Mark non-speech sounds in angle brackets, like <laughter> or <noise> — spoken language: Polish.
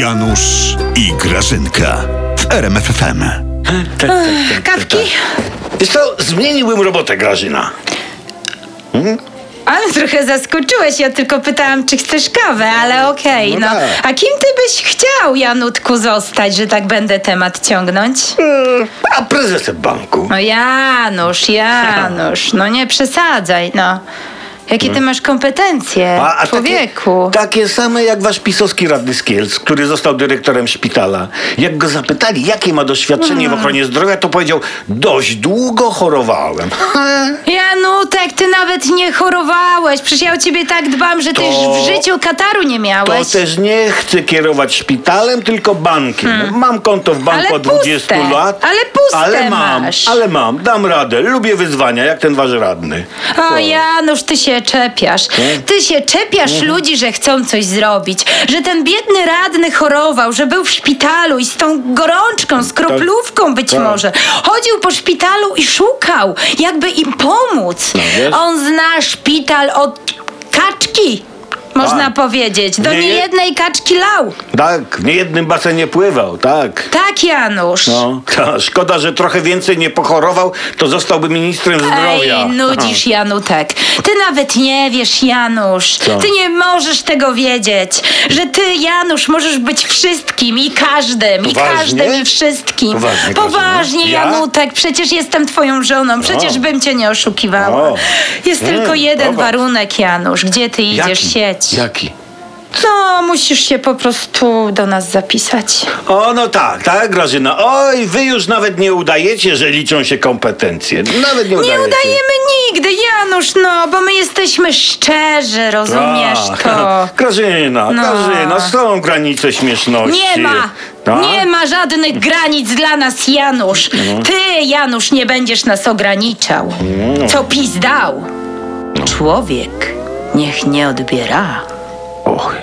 Janusz i Grażynka w RMFFM. Kawki? Wiesz co, zmieniłbym robotę, Grażyna. Ale trochę zaskoczyłeś, ja tylko pytałam, czy chcesz kawę, ale okej, No no. tak. A kim ty byś chciał, Janutku, zostać, że tak będę temat ciągnąć? Mm, A prezesem banku? No Janusz, Janusz, no nie przesadzaj, no. Jakie ty masz kompetencje, A, a człowieku? Takie, takie same jak wasz pisowski radny z Kielc, który został dyrektorem szpitala. Jak go zapytali, jakie ma doświadczenie w ochronie zdrowia, to powiedział, dość długo chorowałem. Janutek, ty nawet nie chorowałeś. Przecież ja o ciebie tak dbam, że ty To- już w życiu kataru nie To miałeś. też nie chcę kierować szpitalem, tylko bankiem. Mam konto w banku Hmm. Ale od 20 puste, lat. ale puste ale mam, masz. Ale mam, dam radę. Lubię wyzwania, jak ten wasz radny. O Janusz, ty się czepiasz. Ty się czepiasz Mhm. ludzi, że chcą coś zrobić. Że ten biedny radny chorował, że był w szpitalu i z tą gorączką, z kroplówką być Tak. może. Chodził po szpitalu i szukał, jakby im pomóc. No, wiesz? On zna szpital od kaczki. Można Tak. powiedzieć. Do Nie je- niejednej kaczki lał. Tak, w niejednym basenie pływał, tak. Tak, Janusz. No, szkoda, że trochę więcej nie pochorował, to zostałby ministrem zdrowia. Ej, nudzisz, Janutek. Ty nawet nie wiesz, Janusz. Co? Ty nie możesz tego wiedzieć. Że ty, Janusz, możesz być wszystkim i każdym, i Poważnie? każdym i wszystkim. Poważnie, Poważnie Grażyna? Ja? Janutek. Przecież jestem twoją żoną. Przecież O. bym cię nie oszukiwała. O. Jest Mm, tylko jeden dobra. warunek, Janusz. Gdzie ty idziesz Jaki? sieć? Jaki? No, musisz się po prostu do nas zapisać. O, no tak, tak, Grażyna. Oj, wy już nawet nie udajecie, że liczą się kompetencje. Nawet nie Nie udajecie. udajemy nigdy, Janusz, no, bo my jesteśmy szczerzy, rozumiesz Tak. to? <laughs> Grażyna, No. Grażyna, są granice śmieszności. Nie ma! Tak? Nie ma żadnych granic dla nas, Janusz. No. Ty, Janusz, nie będziesz nas ograniczał. No. Co PiS dał? Człowiek niech nie odbiera. Och,